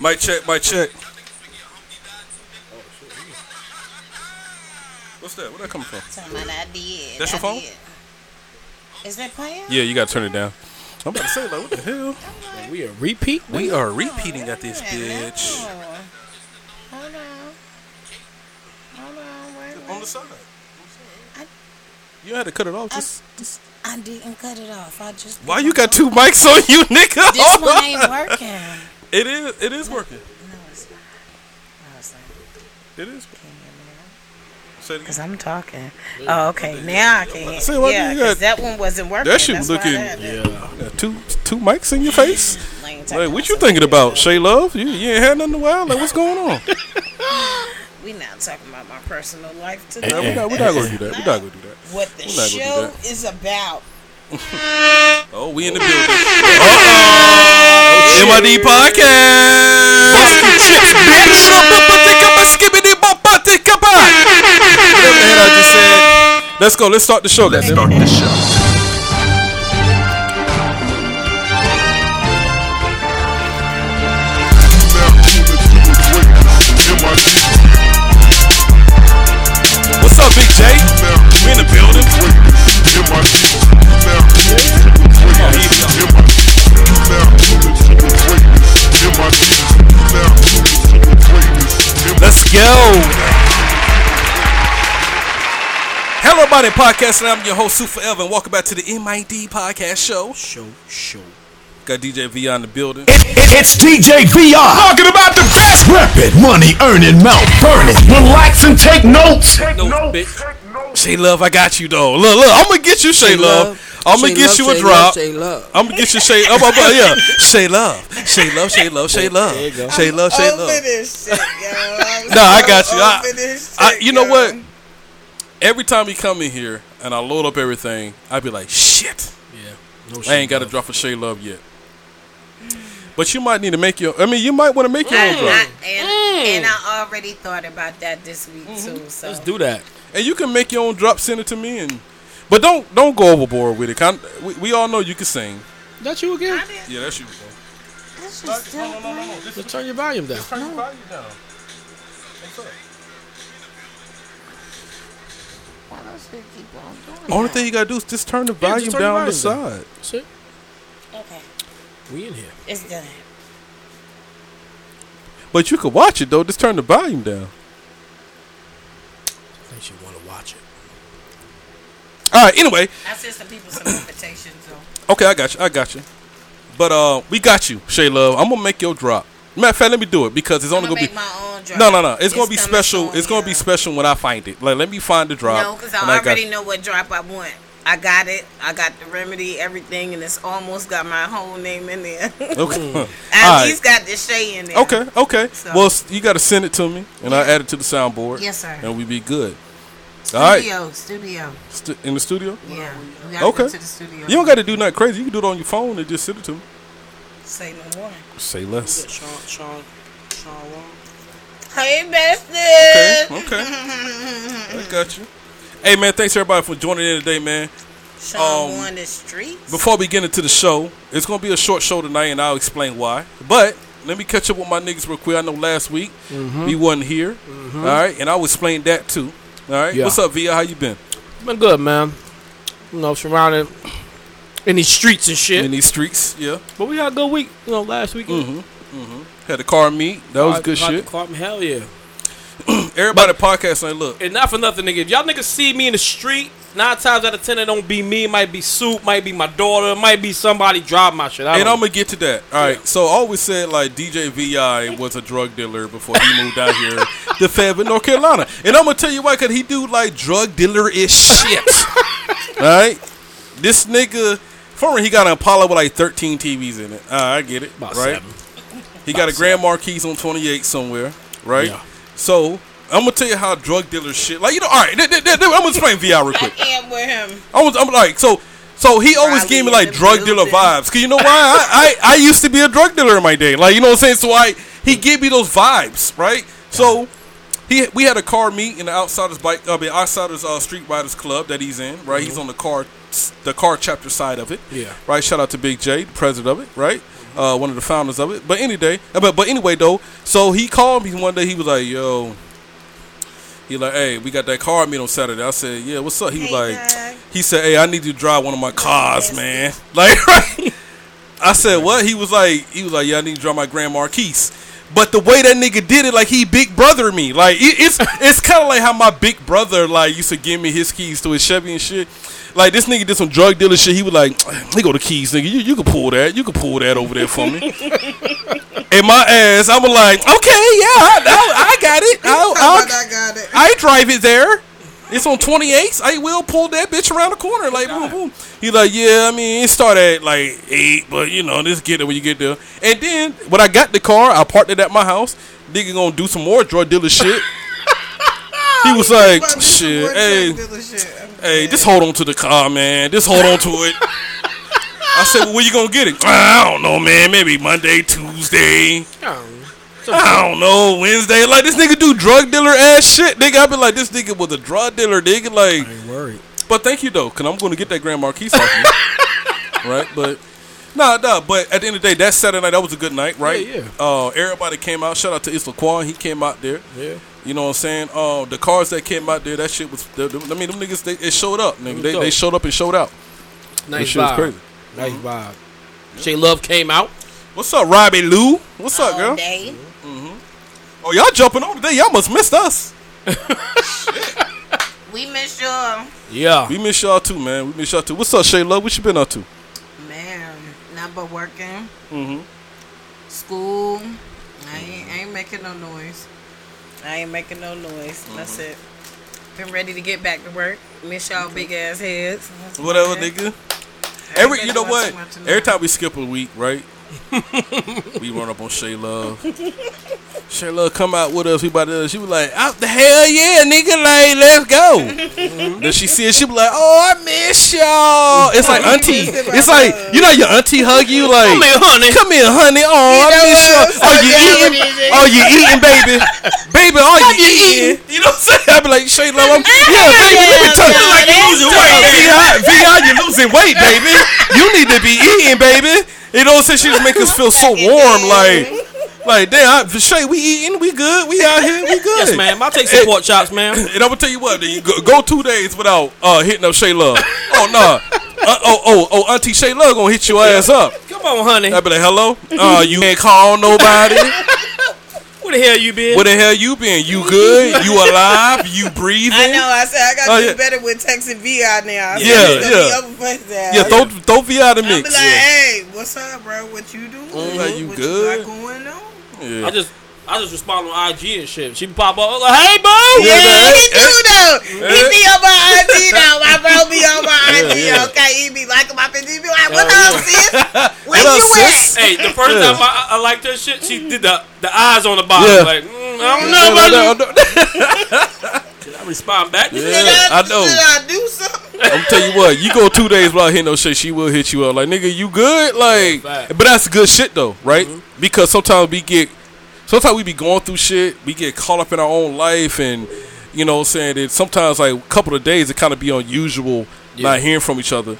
Mic check, my check. What's that? Where that coming from? Talking about I did. That's your iPhone? did. Is that playing? Yeah, you gotta turn it down. I'm about to say, like, what the hell? We are repeat. We are repeating at this oh, bitch. Oh. Hold on. Hold on. Wait, On wait. the side. I- You had to cut it off. I, Just, just, I didn't cut it off. I just. why you got two mics on you, nigga? This one ain't working. It is. It is working. No, it's not. No, it's not. It is. Can you hear me now? Say it Cause. I'm talking. Oh, okay. Now I can. Say, why yeah, you got- that one wasn't working. That shit That's looking- Yeah. Got two two mics in your face. I Like, what you thinking about, Shay Love? You, you ain't had nothing in a while. Like, what's going on? We not talking about my personal life today. No, we're not. We're not gonna do that. We're not gonna do that. What the We're not gonna do show is about. Oh, we in the building. Uh-oh. MID podcast. Busting chips, bitch. Whatever the hell I just said. Let's go. Let's start the show. Let's start the show. What's up, Big J? We in the building. Let's go. Hello, everybody. Podcast, and I'm your host, Sue Forever, and welcome back to the MID Podcast Show. Show, show. Got DJ V in the building. It's DJ VR. Talking about the best. Reppin', money earning, mouth burning. Relax and take notes. Take No, bitch. Shay Love, I got you though. Look, look, I'm gonna get you Shay, Love. I'm gonna get Love, you a Shay drop. Shay Love. I'm gonna get you Shay. Oh, oh, yeah, Shay Love, Shay Love, Shay Love, Shay Love, There you. Shay Love, Shay Love. this shit. I'm No, I got you. I- I, you know what? Every time he come in here and I load up everything, I'd be like, shit, Yeah. No I ain't got to drop a Shay Love yet. But you might need to make your. I mean, you might want to make your own mm. I, drop, and, mm. and I already thought about that this week mm-hmm. too. So Let's do that. and you can make your own drop. Send it to me, and but don't don't go overboard with it. Con- we, we all know you can sing. That you again? I didn't. Yeah, that's you. This is still playing. Let's turn your volume down. Turn your volume down. Why don't keep on doing Only that? thing you gotta do is just turn the Yeah, volume just turn down the on the volume side. That's it. Okay, We in here. it's done. But you could watch it though. Just turn the volume down. I think she want to watch it. All right. Anyway, I sent some people some invitations. So. okay, I got you. I got you. But uh, we got you, Shay Love. I'm gonna make your drop. Matter of fact, let me do it because it's I'm only gonna gonna make be. my own drop. No, no, no. It's, gonna be special. soon, It's gonna be special when I find it. Like, let me find the drop. No, because and I got- already know what drop I want. I got it. I got the remedy, everything, and it's almost got my whole name in there. Okay. I All at right. least got the Shay in there. Okay. Okay. So- Well, you got to send it to me, and I will add it to the soundboard. Yes, sir. And we be good. All right. Studio, studio. In the studio. Yeah. We gotta Okay. go to the studio. You don't got to do nothing crazy. You can do it on your phone and just send it to me. say no more. Say less. Sean, Sean, Sean Wong. Hey, Okay. Okay. I got you. Hey man, thanks everybody for joining in today, man. Sean Um, on the streets. Before we get into the show, it's gonna be a short show tonight, and I'll explain why. But let me catch up with my niggas real quick. I know last week we wasn't here, all right, and I'll explain that too. All right, Yeah. what's up, Via? How you been Been good, man. You know, surrounded in these streets and shit. in these streets? Yeah, but we had a good week, you know, last week. Mm-hmm. had a car meet. That was good shit. Hell yeah. Everybody podcast like, look, And not for nothing, nigga. If y'all niggas see me in the street, nine times out of ten, it don't be me. It might be Soup, might be my daughter, it might be somebody drop my shit. And I'm gonna get to that. All right. So I always said like DJ Vi was a drug dealer before he moved out here to Fayetteville, North Carolina. And I'm gonna tell you why, cause he do like drug dealer ish shit. All right. This nigga, former he got an Apollo with like 13 TVs in it. Uh, I get it. About right. seven. He got a Grand Marquis on 28 somewhere. Right. Yeah. So. I'm gonna tell you how drug dealers shit. Like you know, all right. th- th- th- I'm gonna explain Vi real quick. I am with him. I was, I'm like, so, so he always Riley gave me like drug dealer vibes. Cause you know why? I, I, I used to be a drug dealer in my day. Like, you know what I'm saying? So I, he gave me those vibes, right? So, he, we had a car meet in the Outsiders bike, I mean, Outsiders uh, Street Riders Club that he's in, right? He's on the car, the car chapter side of it, Yeah. right? Shout out to Big J, the president of it, right? uh, one of the founders of it. But any day, but but anyway though, so he called me one day. He was like, "Yo." He like, hey, we got that car meet on Saturday. I said, yeah, what's up? He was Hey, like, guy. he said, hey, I need you to drive one of my cars, man. Like, right? I said, what? He was like, he was like, yeah, I need to drive my Grand Marquis. But the way that nigga did it, like he big brother me. Like it, it's it's kind of like how my big brother like used to give me his keys to his Chevy and shit. Like this nigga did some drug dealer shit. He was like, "He go the keys, nigga. You you can pull that. You can pull that over there for me." and my ass, I was like, "Okay, yeah, I, I, I got it. I'll, I'll, I got it. I drive it there. It's on 28th. I will pull that bitch around the corner. Like, boom, boom. He like, yeah, I mean, it started at like 8, but you know, just get it when you get there. And then, when I got the car, I parked it at my house. Nigga gonna do some more drug dealer shit. he was like, shit, hey, shit. hey, just hold on to the car, man. Just hold on to it. I said, well, where you gonna get it? I don't know, man. Maybe Monday, Tuesday. I don't know, Wednesday. Like this nigga do drug dealer ass shit, nigga. I been like this nigga was a drug dealer, nigga. Like, I ain't worried. but thank you though, cause I'm gonna get that Grand Marquis off you, right? But nah, nah. But at the end of the day, that Saturday night that was a good night, right? Yeah, yeah. Uh, everybody came out. Shout out to Isla Quan, he came out there. Yeah. You know what I'm saying? Uh, the cars that came out there, that shit was. I mean, them niggas, they, it showed up, nigga. They, they showed up and showed out. Nice shit was vibe. crazy. Nice mm-hmm. vibe. Shay Love came out. What's up, Robbie Lou? What's up, girl? day. Mm-hmm. Oh, y'all jumping on today? Y'all must missed us. We miss y'all. Yeah. We miss y'all too, man. We miss y'all too. What's up, Shay Love? What you been up to? Man, not but working. Mm-hmm. School. I ain't, I ain't making no noise. I ain't making no noise. Mm-hmm. That's it. Been ready to get back to work. Miss y'all big ass heads. That's Whatever, nigga. Every you know what? too much in Every time we skip a week, right? we run up on Shay Love. Shay Love come out with us. We about to. She was like, "Out the hell yeah, nigga! Like, let's go." Mm-hmm. then she see it. She be like, "Oh, I miss y'all." It's like auntie. It's like you know your auntie hug you like, Come here, honey. Come here, honey. Oh, I know miss y'all. So Oh, you eating? Oh, you eating, baby? baby, are you eating? You know what I'm saying? I be like, Shay Love, I'm, yeah, baby. Let me tell you, like you losing weight, VI, VI, you losing weight, baby. You need to be eating, baby. You know what I'm saying? She just make us feel so warm, like, like damn, I, Shay, we eating, we good, we out here, we good. Yes, ma'am. I'll take some pork chops, ma'am. And I'm gonna tell you what, you go, go two days without uh, hitting up Shay Love. Oh no, uh, oh oh oh, Auntie Shay Love gonna hit your ass up. Come on, honey. I be like, hello, uh, you ain't call nobody. Where the hell you been? Where the hell you been? You good? You alive? You breathing? I know. I said I got to Oh, do yeah. better with texting VI now. I said, Yeah, gonna yeah. Be over for that. Yeah, throw throw V out the I'll be mix. like, hey, what's up, bro? What you doing? Like, you what good? You got going on? Yeah. I just I just respond on IG and shit. She pop up like, hey, boo. Yeah, man. he do though. He be on my IG though. My bro be on my IG. yeah. Okay, he be liking my picture. He be like, what Yeah, up, sis? Where What up, you sis? at? Hey, the first Yeah. time I, I liked her shit, she did the the eyes on the bottom. Yeah. Like, mm, I don't know No, about no, you. no, no. I respond back. Yeah. I, I know. Did I do something? I'm tell you what, you go two days without hitting no shit, she will hit you up. Like, nigga, you good? Like, fact. but that's good shit though, right? Mm-hmm. Because sometimes we get, sometimes we be going through shit, we get caught up in our own life, and you know, what I'm saying that sometimes like a couple of days it kind of be unusual not hearing from each other.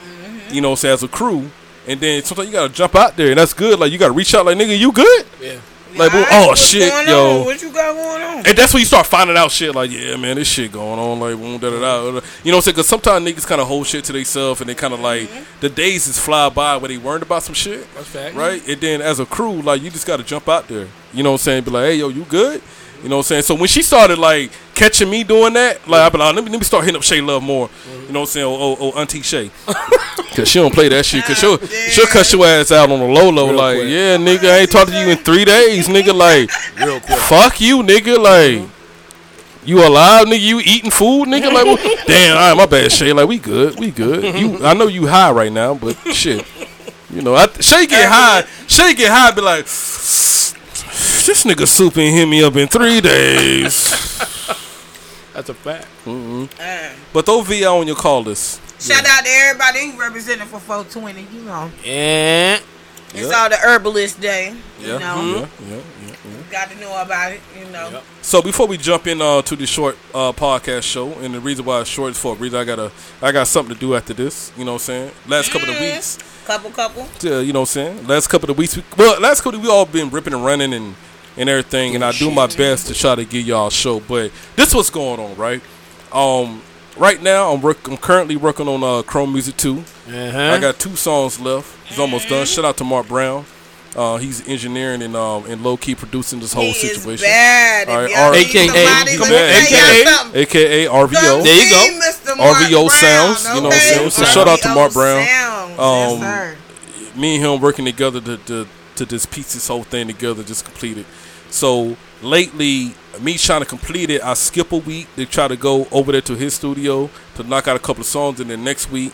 You know, what as a crew, and then sometimes you gotta jump out there, and that's good. Like you gotta reach out, like nigga, you good? Yeah. Like, oh what's shit, yo. What you got going on? And that's when you start finding out shit like, yeah, man, this shit going on, like, da da da. You know what I'm saying? Because sometimes niggas kind of hold shit to themselves and they kind of like, mm-hmm. the days is fly by when they worried about some shit. That's fact. Right? And then as a crew, like, you just got to jump out there. You know what I'm saying? Be like, hey, yo, you good? You know what I'm saying? So when she started like catching me doing that, like I be like, let me let me start hitting up Shay Love more. You know what I'm saying? Oh, oh, oh Auntie Shay, cause she don't play that shit. Cause she'll she'll cut your ass out on the low low. Real like, quick. yeah, nigga, I ain't talked to you in three days, nigga. Like, Real quick. fuck you, nigga. Like, you alive, nigga? You eating food, nigga? Like, what- damn, all right, my bad, Shay. Like, we good, we good. You, I know you high right now, but shit, you know, I, Shay get high. Shay get high, be like, this nigga soup ain't hit me up in three days. That's a fact. Uh, But throw VI on your call list. shout out to everybody who represented for 420. You know, And it's Yeah. all the herbalist day. Yeah, You know, yeah, yeah, yeah. got to know about it. You know, Yep. So before we jump in uh, to the short uh, podcast show, and the reason why it's short is for a reason I got to I got something to do after this. You know what I'm saying? Last couple of weeks, Couple, couple. uh, you know what I'm saying? Last couple of weeks, we, well, last couple of we all been ripping and running and and everything, and I do my best to try to get y'all a show. But this what's going on, right? Um, right now I'm work, I'm currently working on uh, Chrome Music 2. Uh-huh. I got two songs left. It's almost done. Shout out to Mark Brown. Uh, he's engineering and um and low key producing this whole he situation. is bad. All right, R- AKA somebody, come let me on, tell y'all AKA. AKA RVO. There you go. RVO Sounds, you know what I'm saying? So shout out to Mark Brown. Um, me and him working together to, to to just piece this whole thing together, just complete it. So lately, me trying to complete it, I skip a week to try to go over there to his studio to knock out a couple of songs, and then next week,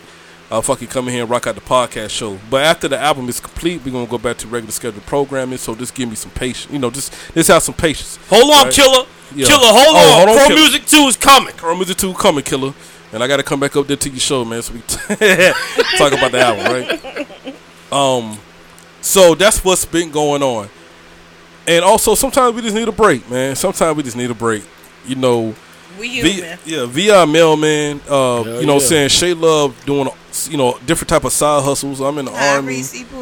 I'll fucking come in here and rock out the podcast show. But after the album is complete, we're gonna go back to regular scheduled programming. So just give me some patience, you know, just just have some patience. Hold on, Right. killer. Yeah. Killer, hold Oh, on. hold on, Pro Killer. Music 2 is coming. Current Music 2 coming, killer. And I got to come back up there to your show, man, so we talk about the album, right? Um, so that's what's been going on. And also, sometimes we just need a break, man. Sometimes we just need a break. You know, We v, human. yeah, VI Mailman, uh, Hell you know what yeah. I'm saying? Shay Love doing, you know, different type of side hustles. I'm in the Hi, army. Reese Poo.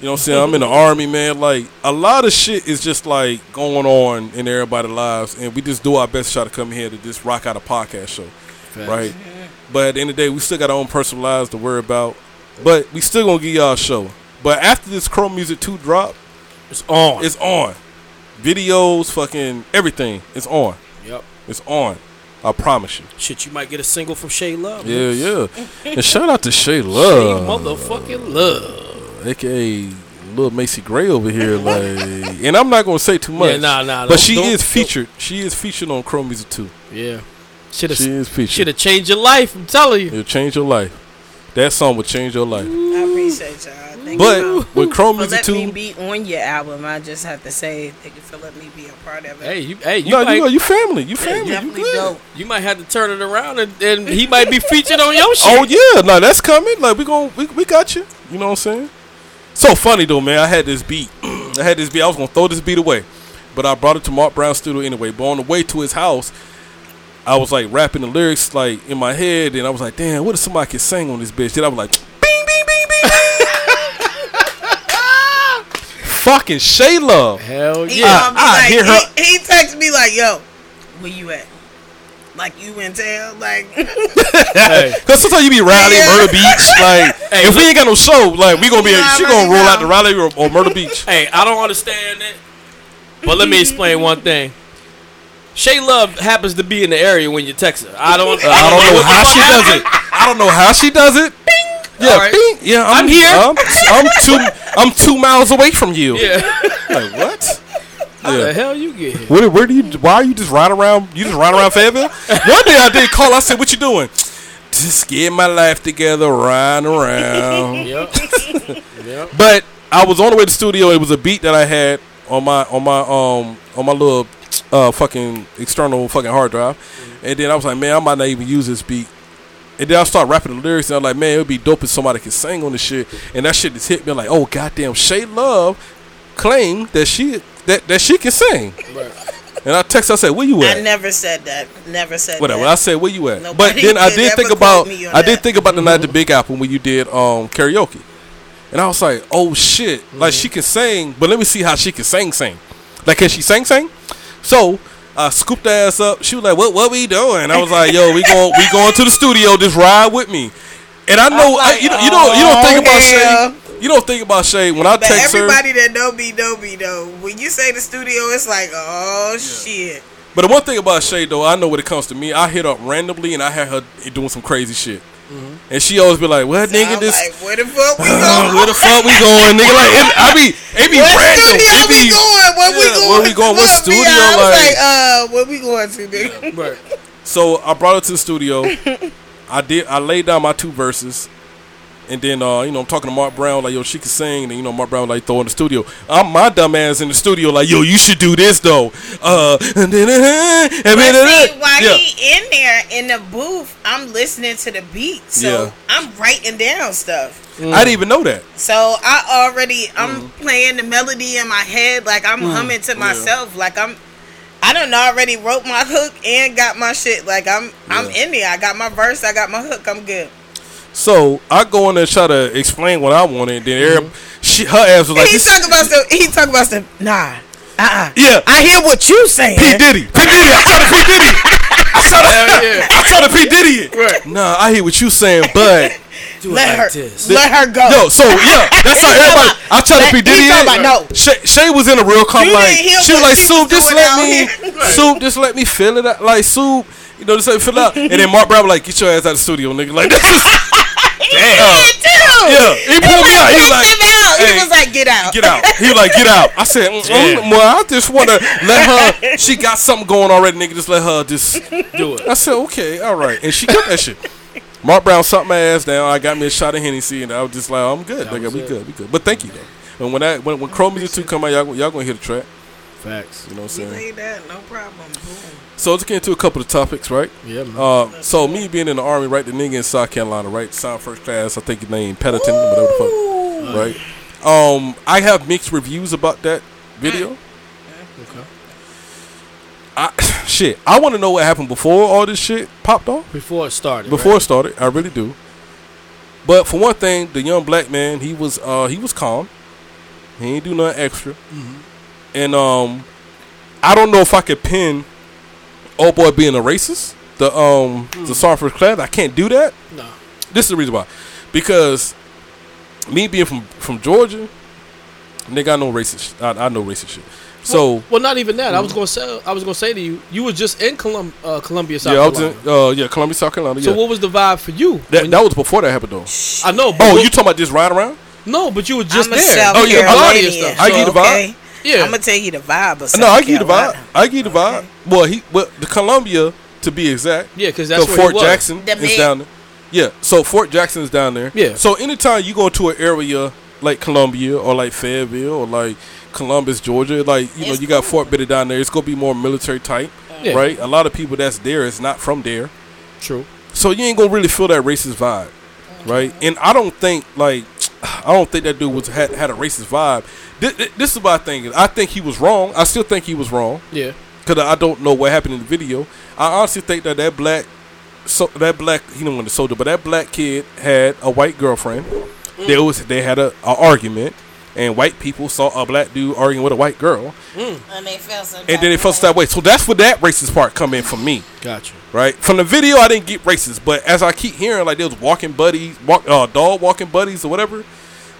You know what I'm saying? I'm in the army, man. Like a lot of shit is just like going on in everybody's lives, and we just do our best to try to come here to just rock out a podcast show, right? But at the end of the day, we still got our own personal lives to worry about. But we still gonna give y'all a show. But after this Chrome Music 2 drop, It's on. it's on. Videos, fucking everything, it's on. yep. It's on. I promise you. Shit, you might get a single from Shay Love. Yeah, yeah. and shout out to Shay Shay Love. motherfucking Love. aka little Macy Gray over here, like, and I'm not gonna say too much. Yeah, nah, nah. But don't- she don't- is featured. She is featured on Chrome Music too. Yeah. Should She have is featured. should have changed your life. I'm telling you. It'll change your life. That song will change your life. I appreciate y'all. Thank you But with Chrome for Music letting me be on your album. I just have to say thank you for letting me be a part of it. Hey, you, hey, you no, might, you, you family, you family, you good. dope. you might have to turn it around, and, and he might be featured on your shit. Oh yeah, no, that's coming. Like we going we, we got you. You know what I'm saying? So funny though, man. I had this beat. I had this beat. I was gonna throw this beat away, but I brought it to Mark Brown's studio anyway. But on the way to his house, I was like rapping the lyrics like in my head, and I was like, damn, what if somebody could sing on this bitch? Then I was like, bing, bing, bing, bing, bing. Fucking Shay Love. Hell yeah. gonna be I like, hear her- he, he texted me like, "Yo, where you at? Like you in town? Like hey, Cause sometimes you be Raleigh, Yeah. Myrtle Beach. Like, Hey, if we ain't got no show, like we gonna be, You she gonna roll out know. to Raleigh or, or Myrtle Beach. hey, I don't understand it, but let me explain one thing. Shay Love happens to be in the area when you text her. I don't. I don't know how she does it. I don't know how she does it. Yeah, All right. bing. Yeah, I'm, I'm here. I'm, I'm two. I'm two miles away from you. Yeah. Like what? How the Yeah. hell you get here? Where, where do you? Why are you just riding around? You just riding around Fayetteville? One day I did call. I said, "What you doing?" Just get my life together, riding around. Yep. yep. But I was on the way to the studio. It was a beat that I had on my on my um on my little uh fucking external fucking hard drive, and then I was like, man, I might not even use this beat. And then I start rapping the lyrics, and I'm like, man, it would be dope if somebody could sing on this shit. And that shit just hit me. Like, oh goddamn, Shay Love claimed that she that that she can sing. And I text, her, I said, where you at? I never said that. Never said Whatever. I that. said, where you at? Nobody but then I did think about me on I did think about the night at the Big Apple when you did um karaoke, and I was like, oh shit, like she can sing, but let me see how she can sing, sing. Like, can she sing, sing? So I scooped her ass up. She was like, what What we doing? I was like, yo, we going we going to the studio. Just ride with me. And I know I, you, don't- you don't you don't think oh, about. Shay. You don't think about Shay when I But text her. everybody that know me know me though. When you say the studio, it's like, oh shit. But the one thing about Shay though, I know when it comes to me, I hit up randomly and I had her doing some crazy shit. And she always be like, "What So nigga I'm this? like, where the fuck we Uh, going? where the fuck we going, nigga? Like, it, I be, it be What random. studio It we be, going? Where we going? where we going? What Look, studio, me, I was like- like, uh, where we going to, nigga? Right. so I brought her to the studio. I did. I laid down my two verses, and then uh, you know I'm talking to Mark Brown like, yo, she can sing, and you know Mark Brown like throw in the studio. I'm my dumb ass in the studio like, yo, you should do this though. Uh, and then, and But then, see, while yeah. he in there in the booth, I'm listening to the beat, so Yeah. I'm writing down stuff. I didn't even know that. So I already, I'm Mm. playing the melody in my head, like I'm humming to myself, like I'm. I don't know. I already wrote my hook and got my shit. Like I'm, I'm in there. I got my verse. I got my hook. I'm good. So I go in there and try to explain what I wanted. Then Mm-hmm. every, she, her ass was like, he this- talking about some. He talking about some. Nah. Uh. uh Yeah. I hear what you saying. P Diddy, P Diddy. I try to P Diddy. I try to, Hell yeah. I try to P Diddy. it. Right. Nah, I hear what you saying, but Do it Let like her. this. Let her go. yo, so yeah, that's how everybody. about- I try to let- P Diddy. it. about no. Shay, Shay was in a real calm You like she was like Soup, just let me. Soup, just let me feel it out. Like Soup, you know, just let me feel it out. And then Mark Brown was like, get your ass out of the studio, nigga. Like this is He did too. yeah. He pulled me out. He was Kicked like, him out. hey, he was like, get out. Get out. He was like, get out. I said, mm, mm, well, I just want to let her. She got something going already, nigga. Just let her just Do it. I said, okay, all right. And she kept that shit. Mark Brown shot my ass down. I got me a shot of Hennessy, and I was just like, I'm good. That Nigga, was we it. good, we good. But thank you, though. And when that when when Chrome Music 2 come out, y'all, y'all gonna hear the track. Facts. You know what We I'm saying? laid that. No problem. Boom. So let's get into a couple of topics, right? Yeah, man. Uh, so me being in the army, right? The nigga in South Carolina, right? Sergeant first class. I think his name Pentland, whatever the fuck, right? Um, I have mixed reviews about that video. okay. I, shit, I want to know what happened before all this shit popped off. Before it started. Before right? it started, I really do. But for one thing, the young black man, he was uh he was calm. He ain't do nothing extra. And um I don't know if I could pin old boy being a racist. The um the Sergeant first class, I can't do that. No. This is the reason why. Because me being from from Georgia, nigga, I know racist. I, I know racist shit. So Well, not even that. I was gonna say. I was gonna say to you, you were just in Colum- uh, Columbia, South yeah, I was Carolina. in uh yeah Columbia, South Carolina. so Yeah. what was the vibe for you? that, when- that was before that happened though. I know. But Oh, you talking about this ride around? no, but you were just I'm a there. South Oh, yeah, Melania Carolinian. stuff. I give you the vibe. okay? Yeah. I'm gonna tell you the vibe. Of South No, I give you the vibe. I give you the vibe. Well, he well the Columbia to be exact. Yeah, because that's so where Fort he was. Jackson The is mid- down there. Yeah, so Fort Jackson is down there. Yeah. So anytime you go to an area like Columbia or like Fayetteville or like Columbus, Georgia, like you know you got cool. Fort Benning down there. It's gonna be more military type, Yeah. right? A lot of people that's there is not from there, True. so you ain't gonna really feel that racist vibe, right? And I don't think like I don't think that dude was had, had a racist vibe. This, this is what I think. I think he was wrong. I still think he was wrong Yeah. because I don't know what happened in the video. I honestly think that that black, so that black, he don't want to soldier, but that black kid had a white girlfriend. There was they had a, a argument, and white people saw a black dude arguing with a white girl, And they felt some. and then they felt that way. So that's where that racist part come in for me, Gotcha. right? From the video, I didn't get racist, but as I keep hearing, like there was walking buddies, walk, uh, dog walking buddies, or whatever,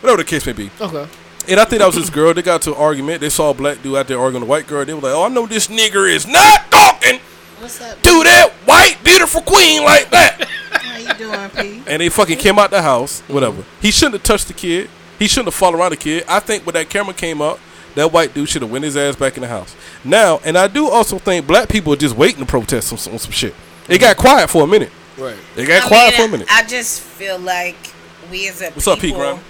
whatever the case may be. Okay. And I think that was this girl. They got to an argument. They saw a black dude out there arguing with a white girl. They were like, "Oh, I know this nigger is not talking What's up? to that white beautiful queen like that." How you doing, P? and they fucking came out the house. Whatever. He shouldn't have touched the kid. He shouldn't have followed around the kid. I think when that camera came up, that white dude should have went his ass back in the house. Now, and I do also think black people are just waiting to protest on some, some shit. It got quiet for a minute. Right. It got I quiet mean, for a minute. I just feel like we as a What's up, P. people Graham?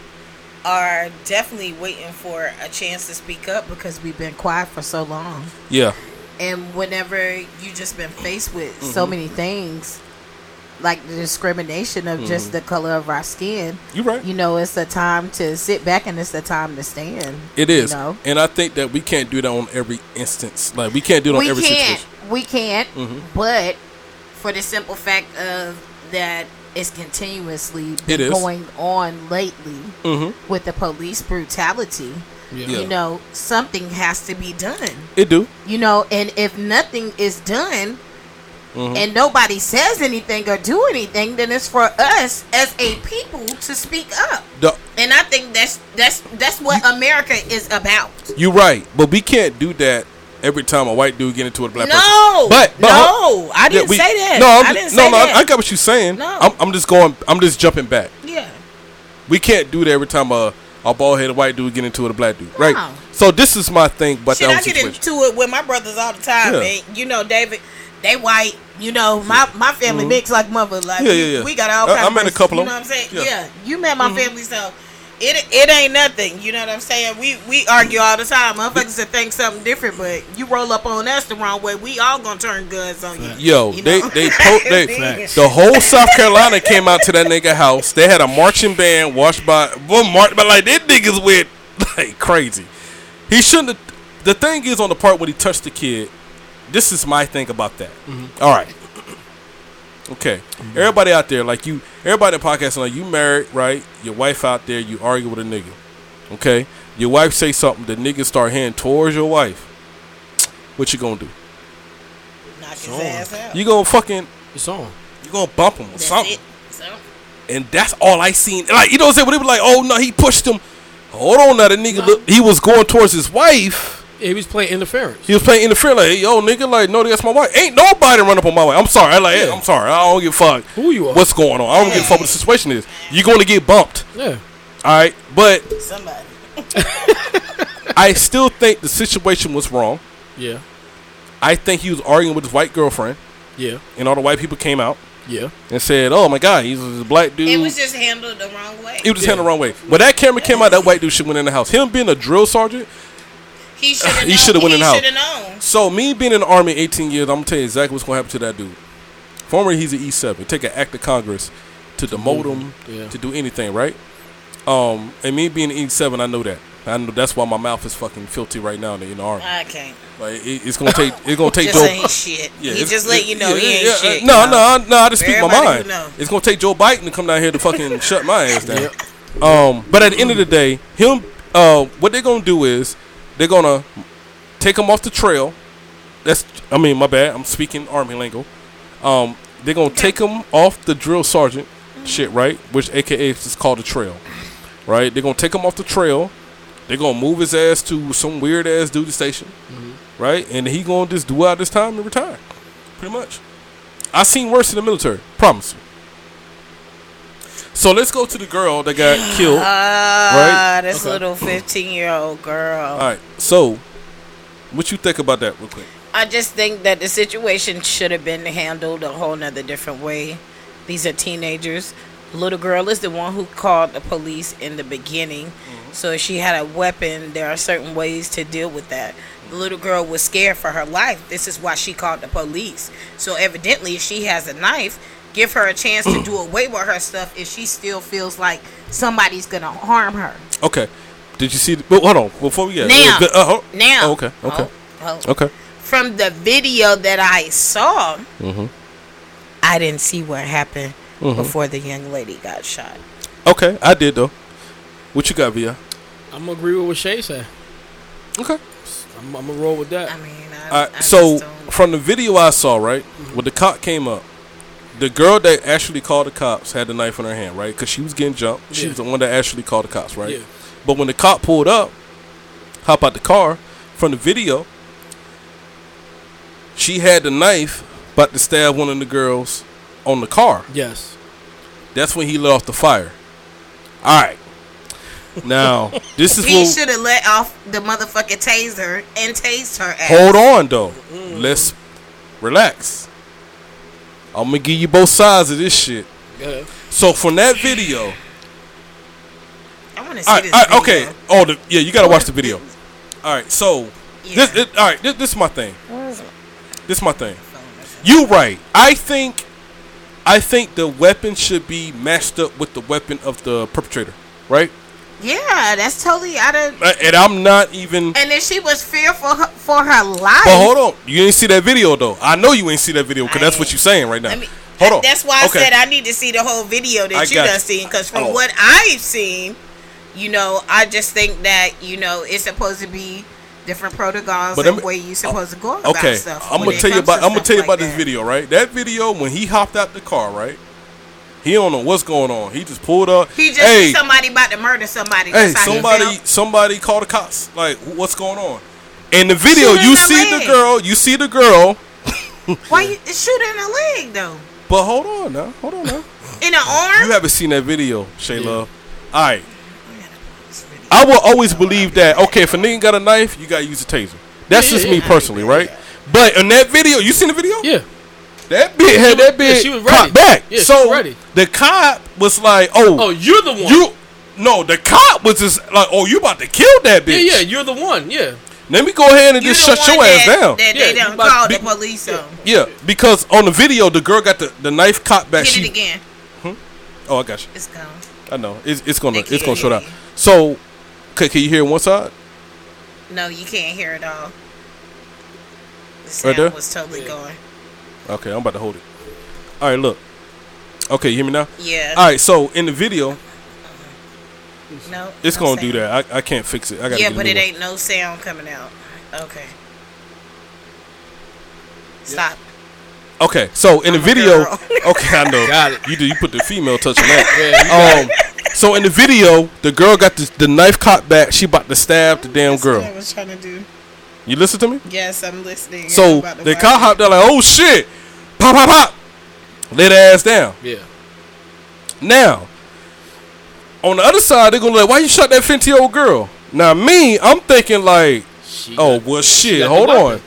Are definitely waiting for a chance to speak up because we've been quiet for so long. yeah. And whenever you just been faced with so Mm-hmm. many things, like the discrimination of Mm-hmm. just the color of our skin, You right. you know, it's a time to sit back and it's a time to stand. It is. You know? And I think that we can't do that on every instance. Like we can't do it on we every can't. situation. We can't. Mm-hmm. But for the simple fact of that it's continuously It been going on lately Mm-hmm. with the police brutality. Yeah. Yeah. You know, something has to be done. It do. You know, and if nothing is done Mm-hmm. and nobody says anything or do anything, then it's for us as a people to speak up. The, And I think that's that's that's what America is about. You're right. But we can't do that every time a white dude get into a black person. No, But, but no, I didn't we- say that. No, I'm, I didn't no, say no, that. I got what you're saying. No. I'm, I'm just going. I'm just jumping back. yeah. We can't do that every time a a bald headed white dude get into it a black dude, right? No. So this is my thing But Shit, that I get situation. into it with my brothers all the time, Yeah. man. You know, David, they white. You know, my my family mixed like mother. Like, Mm-hmm. Yeah, we, yeah, yeah. we got all I- kinds I met a couple You of know what I'm saying? Yeah. Yeah, you met my Mm-hmm. family, so it it ain't nothing. You know what I'm saying? We we argue all the time. Motherfuckers that think something different, but you roll up on us the wrong way, we all gonna turn guns on you. Yo, You they know? they, po- they the whole South Carolina came out to that nigga house. They had a marching band watched by well, mar- by like they niggas went like crazy. He shouldn't. have The thing is on the part when he touched the kid. This is my thing about that. Mm-hmm. All right. Okay, everybody out there, like you, Everybody in the podcast like you married, right? Your wife out there, you argue with a nigga. Okay? Your wife say something, the nigga start heading towards your wife. What you gonna do? Knock his on. ass out. You gonna fucking It's on. you gonna bump him or That's something. it. So, And that's all I seen. Like you know what I'm saying? When they were like, oh no, he pushed him. Hold on now, the nigga look, he was going towards his wife. Yeah, he was playing interference. He was playing interference like, hey, yo, nigga, like, no, that's my wife. Ain't nobody run up on my wife. I'm sorry. I like, hey, I'm sorry. I don't give a fuck. Who you are? What's going on? I don't give a fuck what the situation is. You're going to get bumped. Yeah. All right. But somebody. I still think the situation was wrong. Yeah. I think he was arguing with his white girlfriend, Yeah. and all the white people came out Yeah. and said, oh my God, he's a black dude. It was just handled the wrong way. he was just handled the wrong way. When that camera came out, that white dude should went in the house. Him being a drill sergeant. He should have. He shoulda went in the house. He should have known. So, me being in the Army 18 years, I'm going to tell you exactly what's going to happen to that dude. Formerly, he's an E7. Take an act of Congress to demote him, Yeah. to do anything, right? Um, and me being an E7, I know that. I know that's why my mouth is fucking filthy right now in the, in the Army. I can't. Like, it, it's going to take, it's going to take Just Joe. ain't shit. Yeah, he just let you know yeah, he ain't yeah, shit. uh, No, know? no, no. I just speak my mind. who know. It's gonna take Joe Biden to come down here to fucking shut my ass down. Um, but at the end of the day, him, uh, what they're gonna do is they're gonna take him off the trail. That's, I mean, my bad. I'm speaking army lingo. Um, they're gonna take him off the drill sergeant shit, right? Which AKA is called the trail, right? They're gonna take him off the trail. They're gonna move his ass to some weird ass duty station, right? And he gonna just do out this time and retire, pretty much. I seen worse in the military, promise you. So let's go to the girl that got killed. Ah, this Okay. little 15 year old girl. All right. So, what you think about that, real quick? I just think that the situation should have been handled a whole nother different way. These are teenagers. Little girl is the one who called the police in the beginning. So if she had a weapon, there are certain ways to deal with that. The little girl was scared for her life. This is why she called the police. So evidently, if she has a knife, give her a chance to do away with her stuff if she still feels like somebody's gonna harm her. Okay. Did you see? The, well, hold on. Before we get Now. uh, uh, hold- Now, Oh, okay. Okay. Oh, oh. Okay. from the video that I saw, Mm-hmm. I didn't see what happened before the young lady got shot. Okay. I did though. What you got, Via? I'm gonna agree with what Shay said. Okay. I'm, I'm gonna roll with that. I mean, I, All I. So just don't- from the video I saw, right, when the cop came up, the girl that actually called the cops had the knife in her hand, right? Because she was getting jumped. She Yeah. was the one that actually called the cops, right? Yeah. But when the cop pulled up, hop out the car from the video, she had the knife, about to stab one of the girls on the car. Yes. That's when he let off the fire. All right. Now this is he what. should have let off the motherfucking taser and tased her ass. Hold on though. Let's relax. I'm gonna give you both sides of this shit. Yeah. So from that video, I want to see all right, this. all right, video. okay. Oh, the, yeah, you gotta watch the video. All right, so Yeah. this, it, all right, this, this is my thing. This is my thing. You right. I think, I think the weapon should be matched up with the weapon of the perpetrator, right? Yeah, that's totally out of. Uh, And I'm not even. And then she was fearful for her life. But hold on, you ain't see that video though. I know you ain't see that video because that's what you're saying right now. Me, hold on. That's why I Okay. said I need to see the whole video that I you done you. seen. Because from Oh. what I've seen, you know, I just think that you know it's supposed to be different protocols But and me- way you supposed to go about Okay, stuff. I'm gonna tell you about. I'm gonna tell you like about this that. video, right? That video when he hopped out the car, right? He don't know what's going on. He just pulled up. He just hey, somebody about to murder somebody. hey, That's how he somebody, felt. somebody call the cops. Like, what's going on? In the video, you in the see the girl. You see the girl. Why you shoot her in the leg though? But hold on now. Hold on now. In the arm? You haven't seen that video, Shayla. Love. All right. I will always believe that. Okay, if a nigga got a knife, you gotta use a taser. That's Yeah, just me personally, right? But in that video, you seen the video? Yeah. That bitch had that yeah, bitch she was cocked ready. back. Yeah, so ready. the cop was like, "Oh, Oh, you're the one. you." No, the cop was just like, "Oh, you about to kill that bitch." yeah. yeah, You're the one. Yeah. Let me go ahead and You just shut your one ass down. That Yeah, they you done about to called be- the police on. yeah, because on the video, the girl got the, the knife cocked back. Hit She, it again. Hmm? oh, I got you. It's gone. I know. It's, it's gonna it's gonna can't show hear out. So, can, can you hear one side? No, you can't hear it all. The sound Right was totally going. Okay, I'm about to hold it. All right, look. Okay, you hear me now? Yeah. All right. So in the video, No. it's no gonna do that. I, I can't fix it. I gotta Yeah, but it one. ain't no sound coming out. Okay. Stop. Okay, so in the I'm a video, okay, I know. Got it. You do. You put the female touch on that. Yeah, that. um, so in the video, the girl got the, the knife cocked back. She about to stab the damn That's what I girl. was trying to do. You listen to me? Yes, I'm listening. I'm So about to the watch car hopped out like, oh shit, pop, pop, pop, lay the ass down. Yeah. Now, on the other side, they're gonna like, why you shot that 50 year old girl? Now me, I'm thinking like, She oh got- well, shit, hold on.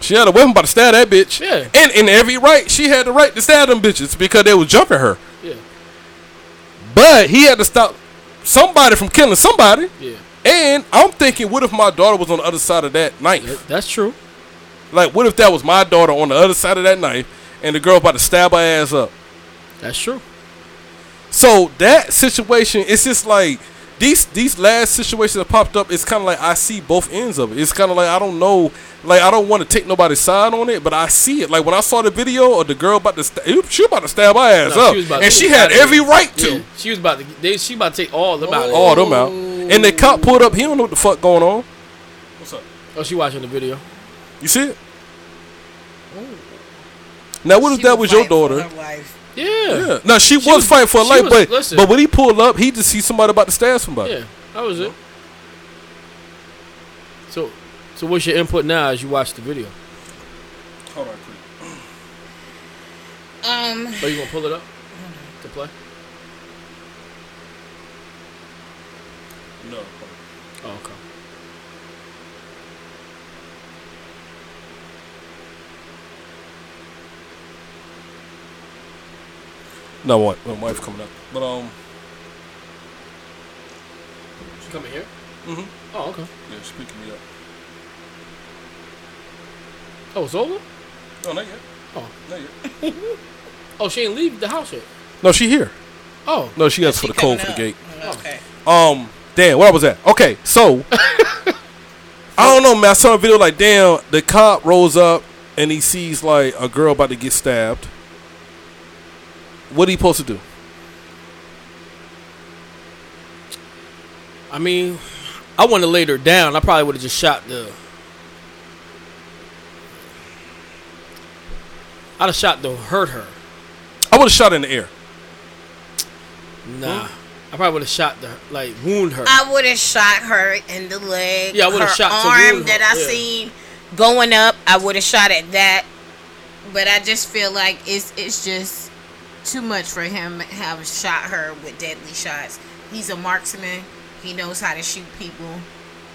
She had a weapon about to stab that bitch. Yeah. And in every right, she had the right to stab them bitches because they was jumping her. Yeah. But he had to stop somebody from killing somebody. Yeah. And I'm thinking, what if my daughter was on the other side of that knife? That- That's true. Like, what if that was my daughter on the other side of that knife and the girl about to stab her ass up? That's true. So that situation, it's just like these these last situations that popped up. It's kind of like I see both ends of it. It's kind of like I don't know, like I don't want to take nobody's side on it, but I see it. Like when I saw the video of the girl about to, sta- she about to stab my ass No, up, she and she had every right to. Yeah. She was about to. They, she about to take all them out. All them out, and the cop pulled up. He don't know what the fuck going on. What's up? Oh, she watching the video. You see it? Now, what if She that would was your fight for daughter? her life. Yeah. Yeah. No, she, was, was- fighting for her life, was- but listen. but when he pulled up, he just see somebody about to stab somebody. Yeah. That was it. So, so what's your input now as you watch the video? Hold on, Um, Are you gonna pull it up to play? No. Oh, okay. No, what? My wife coming up. But um, She coming here? Mm-hmm. Oh, okay. yeah, she's picking me up. Oh, it's over. No, not yet. Oh. not yet. Oh, she ain't leave the house yet. No, she here. Oh, No, she has for the code coming for the gate. Okay. Um, damn, where was that? Okay, so I don't know, man. I saw a video like, damn, the cop rolls up and he sees like a girl about to get stabbed. What are you supposed to do? I mean, I wouldn't have laid her down. I probably would have just shot the. I'd have shot to hurt her. I would have shot in the air. Nah, I probably would have shot the like wound her. I would have shot her in the leg. Yeah, I would've shot to arm wound that I yeah. seen going up. I would have shot at that. But I just feel like it's it's just too much for him have shot her with deadly shots. He's a marksman. He knows how to shoot people.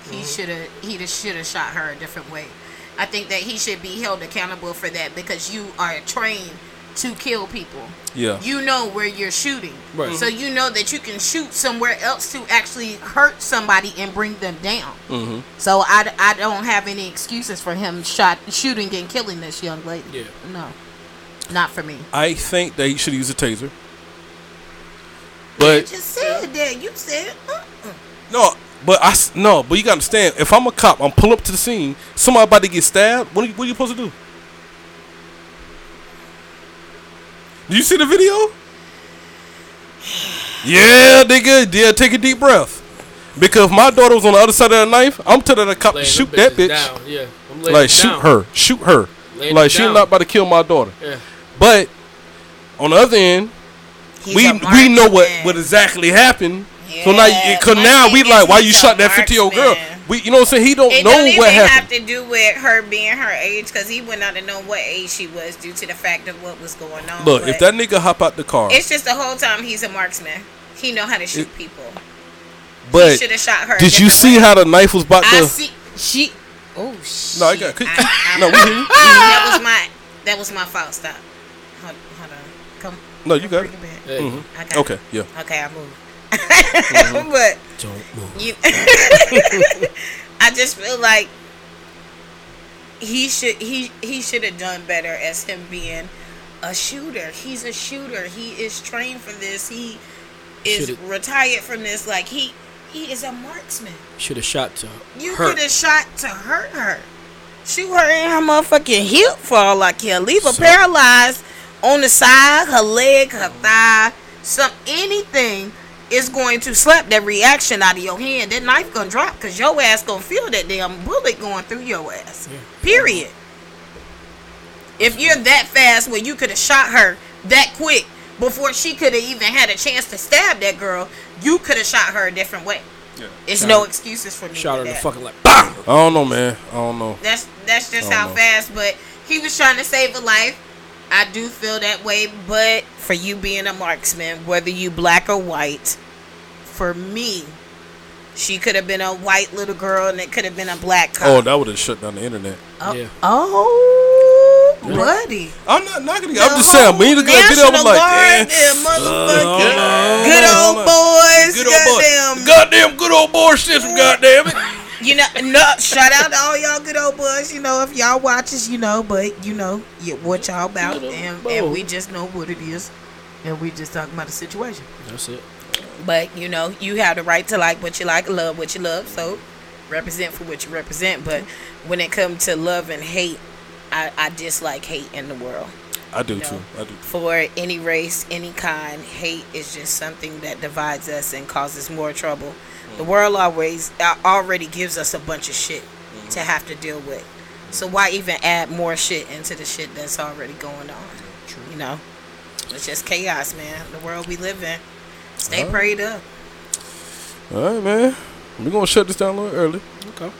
He Mm-hmm. should have he should have shot her a different way. I think that he should be held accountable for that because you are trained to kill people. Yeah. You know where you're shooting. Right. So you know that you can shoot somewhere else to actually hurt somebody and bring them down. Mm-hmm. So I, I don't have any excuses for him shot shooting and killing this young lady. Yeah. No. Not for me. I think that he should use a taser. But You But just said that. You said uh-uh. no, but I s- no, but you gotta understand. If I'm a cop, I'm pull up to the scene. Somebody about to get stabbed. What are you, what are you supposed to do? Do you see the video? Yeah, nigga. Yeah, take a deep breath. Because if my daughter was on the other side of that knife, I'm telling the cop to shoot that bitch. Down. Yeah, I'm Like shoot down. her, shoot her. Laying like them she's not about to kill my daughter. Yeah. But on the other end, He's we we know what what exactly happened. so now, cause now we like, why you shot that fifty year old girl? We, you know what I'm saying? He don't It know don't what have to do with her being her age because he would not have known what age she was due to the fact of what was going on. Look, but if that nigga hop out the car, it's just the whole time he's a marksman. He know how to shoot people. but should have shot her. did you see way. how the knife was about I to? see. She. Oh shit. No, I got. I- I- no, we hear you. that was my. That was my fault. Stop. Hold, hold on. Come. No, you got bring it. it back. Hey, Mhm. I got Okay, yeah. Okay, I moved. but Don't move. you. I just feel like he should he he should have done better as him being a shooter. He's a shooter. He is trained for this. He is Shoulda- retired from this. Like he he is a marksman. Should have shot to You could have shot to hurt her. Shoot her in her motherfucking hip for all I care. Leave her So- paralyzed on the side, her leg, her thigh, some anything is going to slap that reaction out of your hand. That knife gonna drop because your ass gonna feel that damn bullet going through your ass. Period. If you're that fast where you could have shot her that quick before she could have even had a chance to stab that girl, you could have shot her a different way. Yeah. It's no excuses for me. Shot her with in the that. fucking like BAM! I don't know, man. I don't know. That's that's just how no. fast. But he was trying to save a life. I do feel that way. But for you being a marksman, whether you black or white, for me, she could have been a white little girl and it could have been a black cop. Oh, that would have shut down the internet. oh, Yeah. oh, buddy. I'm not knocking it. The I'm just saying. When you look at that video, I'm National like, Guard, eh. them good old boys. Good old boy. goddamn. Goddamn good old boy system, goddamn it. You know, no, shout out to all y'all good old boys. You know, if y'all watches, you know, but you know you, what y'all about, and, and we just know what it is, and we just talking about the situation. That's it. But you know, you have the right to like what you like, love what you love, so represent for what you represent. But when it comes to love and hate, I, I dislike hate in the world. I do No. too. I do. For any race, any kind, hate is just something that divides us and causes more trouble. The world always uh, already gives us a bunch of shit to have to deal with. So why even add more shit into the shit that's already going on? You know, it's just chaos, man. The world we live in. Stay Oh. prayed up. All right, man. We're gonna shut this down a little early. Okay.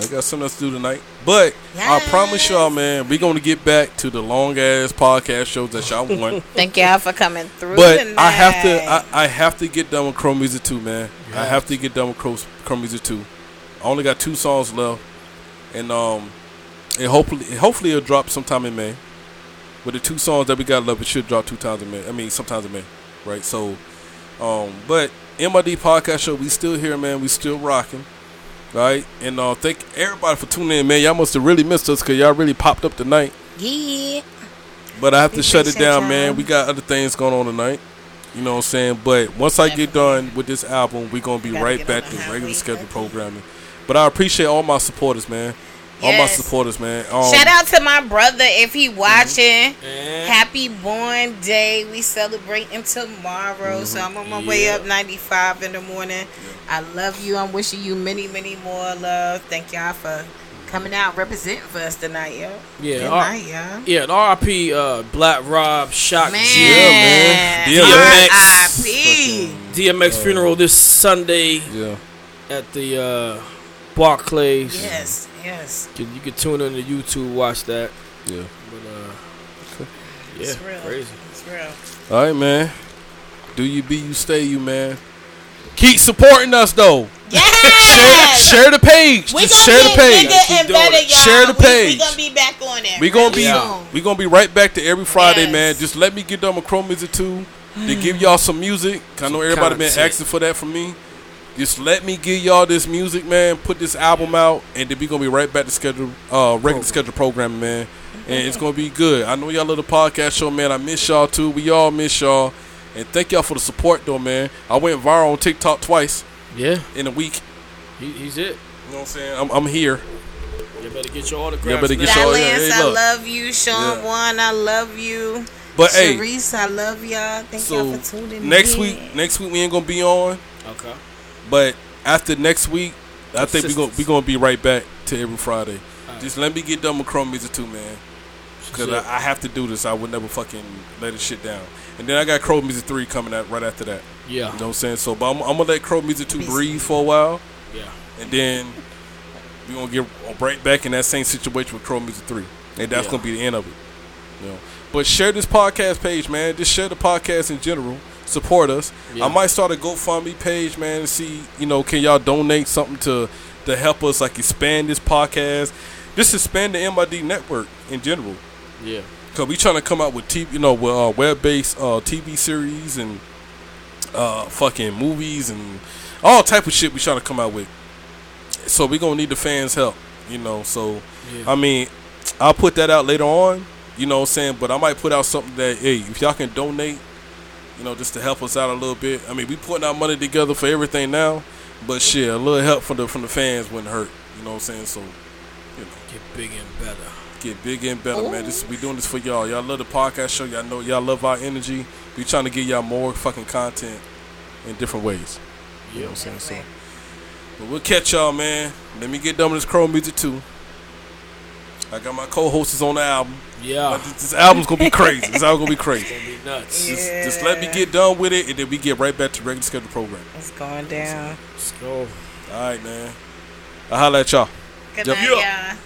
I got something else to do tonight. But I promise y'all, man, we're gonna get back to the long ass podcast shows that y'all want. Thank y'all for coming through. but tonight. I have to I, I have to get done with Chrome Music 2, man. I have to get done with Chrome, Chrome Music 2. I only got two songs left. And um and hopefully hopefully it'll drop sometime in May. With the two songs that we got left, it should drop two times in May. I mean sometimes in May. Right? So um but MID podcast show, we still here, man. We still rocking. Right? And uh thank everybody for tuning in, man. Y'all must have really missed us because y'all really popped up tonight. yeah. But I have We to shut it down, man. We got other things going on tonight. You know what I'm saying? But once I get done with this album, we're going to be right back to regular highway scheduled programming. But I appreciate all my supporters, man. All my supporters, man. Um, Shout out to my brother if he watching. And Happy born day. We celebrating tomorrow. So I'm on my way up 95 in the morning. I love you. I'm wishing you many, many more love. Thank y'all for coming out representing for us tonight, yo. Yeah, Good all- night, y'all. yeah, the RP uh, Black Rob Shock Man. G man. R.I.P. DMX funeral this Sunday yeah. at the uh, Barclays. Yes, yes. You, can, you can tune in to YouTube, watch that. Yeah. But uh, yeah, It's real. crazy. It's real. All right, man. Do you be you stay you, man. Keep supporting us, though. Share, Yes! share the page. We Just gonna share the page. bigger doing better, it. y'all. Share the We- We, page. gonna be back on there. We gonna be real soon. we gonna be right back to every Friday, Yes. man. Just let me get done with Chrome Music 2 to give y'all some music. I know Some everybody been asking for that from me. Just let me give y'all this music, man. Put this album out, and then we gonna be right back to schedule, uh, regular schedule programming, man. And it's gonna be good. I know y'all love the podcast show, man. I miss y'all too. We all miss y'all, and thank y'all for the support, though, man. I went viral on TikTok twice Yeah, in a week. he, he's it. You know what I'm saying? I'm, I'm here. You better get your autograph. You better get now. your- yeah, Lance, hey, I love you. Sean Yeah. Juan, I love you. But hey, Sharice, I love y'all. Thank so y'all for tuning next in. Next week, next week we ain't gonna be on. Okay. But after next week, I think we gonna we gonna be right back to every Friday. Alright. Just let me get done with Chrome Music too, man. Cause I, I have to do this. I would never fucking let this shit down. And then I got Chrome Music three coming out right after that. Yeah. You know what I'm saying? So, but I'm, I'm gonna let Chrome Music two breathe for a while, Yeah. and then we're gonna get right back in that same situation with Chrome Music three, and that's Yeah. gonna be the end of it. You know. But share this podcast page, man. Just share the podcast in general. Support us. Yeah. I might start a GoFundMe page, man, and see, you know, can y'all donate something to to help us like expand this podcast, just expand the MID network in general. Yeah. Cause we trying to come out with TV, you know, with uh, web-based uh, TV series and uh, fucking movies and all type of shit. We trying to come out with. So we gonna need the fans' help, you know. So Yeah. I mean, I'll put that out later on, you know what I'm saying. But I might put out something that, hey, if y'all can donate, you know, just to help us out a little bit. I mean, we putting our money together for everything now, but shit, a little help from the from the fans wouldn't hurt. You know what I'm saying? So, you know. Get big and better. Get bigger and better, man. This we doing this for y'all. Y'all love the podcast show. Y'all know y'all love our energy. We trying to get y'all more fucking content in different ways. You know what I'm saying? So, but we'll catch y'all, man. Let me get done with this Chrome Music too. I got my co-hosts on the album. Yeah. Like, This, this album's gonna be crazy. This album's gonna be crazy. Be nuts. Yeah. Just, just let me get done with it, and then we get right back to regular schedule program. It's going down. Let's go. All right, man. I holla at y'all. Good Yep. night, Yeah. y'all.